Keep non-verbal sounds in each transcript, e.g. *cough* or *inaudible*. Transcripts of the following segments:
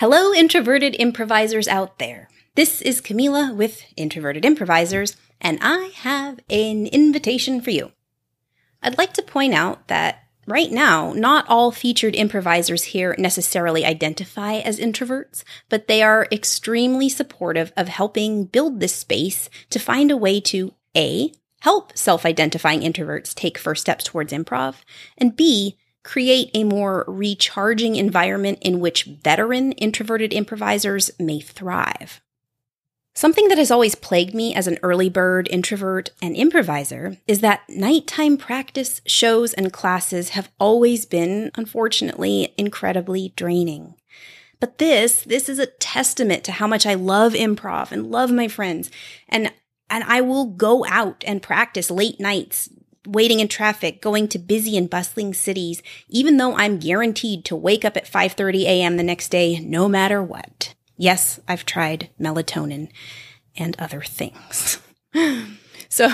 Hello, introverted improvisers out there. This is Camila with Introverted Improvisers, and I have an invitation for you. I'd like to point out that right now, not all featured improvisers here necessarily identify as introverts, but they are extremely supportive of helping build this space to find a way to A, help self identifying introverts take first steps towards improv, and B, create a more recharging environment in which veteran introverted improvisers may thrive. Something that has always plagued me as an early bird introvert and improviser is that nighttime practice shows and classes have always been, unfortunately, incredibly draining. But this, this is a testament to how much I love improv and love my friends. And, and I will go out and practice late nights, waiting in traffic, going to busy and bustling cities, even though I'm guaranteed to wake up at 5:30 a.m. the next day no matter what. Yes, I've tried melatonin and other things. *laughs* so,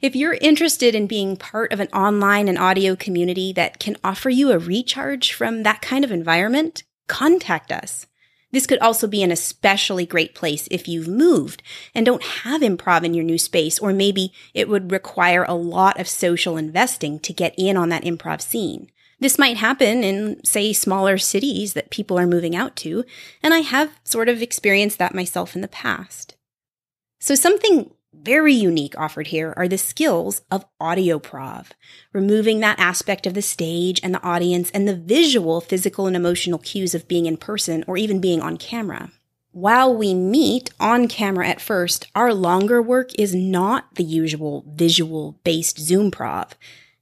if you're interested in being part of an online and audio community that can offer you a recharge from that kind of environment, contact us. This could also be an especially great place if you've moved and don't have improv in your new space, or maybe it would require a lot of social investing to get in on that improv scene. This might happen in, say, smaller cities that people are moving out to, and I have sort of experienced that myself in the past. So something very unique offered here are the skills of audioprov, removing that aspect of the stage and the audience and the visual, physical, and emotional cues of being in person or even being on camera. While we meet on camera at first, our longer work is not the usual visual based Zoom prov.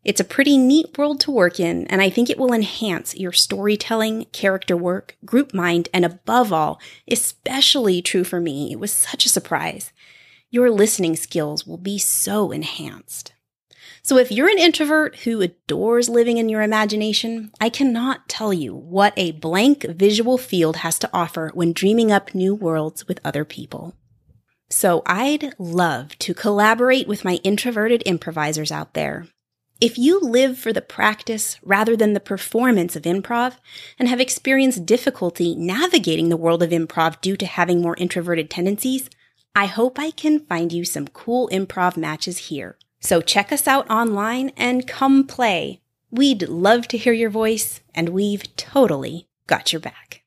It's a pretty neat world to work in, and I think it will enhance your storytelling, character work, group mind, and above all, especially true for me, it was such a surprise your listening skills will be so enhanced. So, if you're an introvert who adores living in your imagination, I cannot tell you what a blank visual field has to offer when dreaming up new worlds with other people. So, I'd love to collaborate with my introverted improvisers out there. If you live for the practice rather than the performance of improv and have experienced difficulty navigating the world of improv due to having more introverted tendencies, I hope I can find you some cool improv matches here. So check us out online and come play. We'd love to hear your voice, and we've totally got your back.